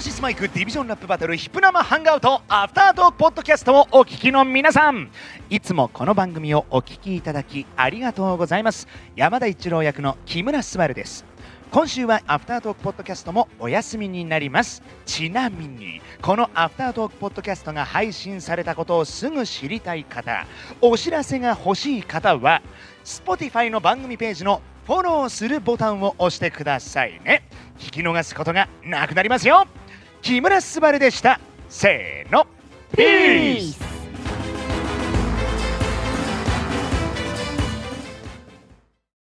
シスマイクディビジョンラップバトルヒプ生ハンガウトアフタートークポッドキャストをお聞きの皆さん。いつもこの番組をお聞きいただきありがとうございます。山田一郎役の木村昴です。今週はアフタートークポッドキャストもお休みになります。ちなみにこのアフタートークポッドキャストが配信されたことをすぐ知りたい方お知らせが欲しい方は Spotify の番組ページのフォローするボタンを押してくださいね。聞き逃すことがなくなりますよ。木村昴でした。せーの。ピース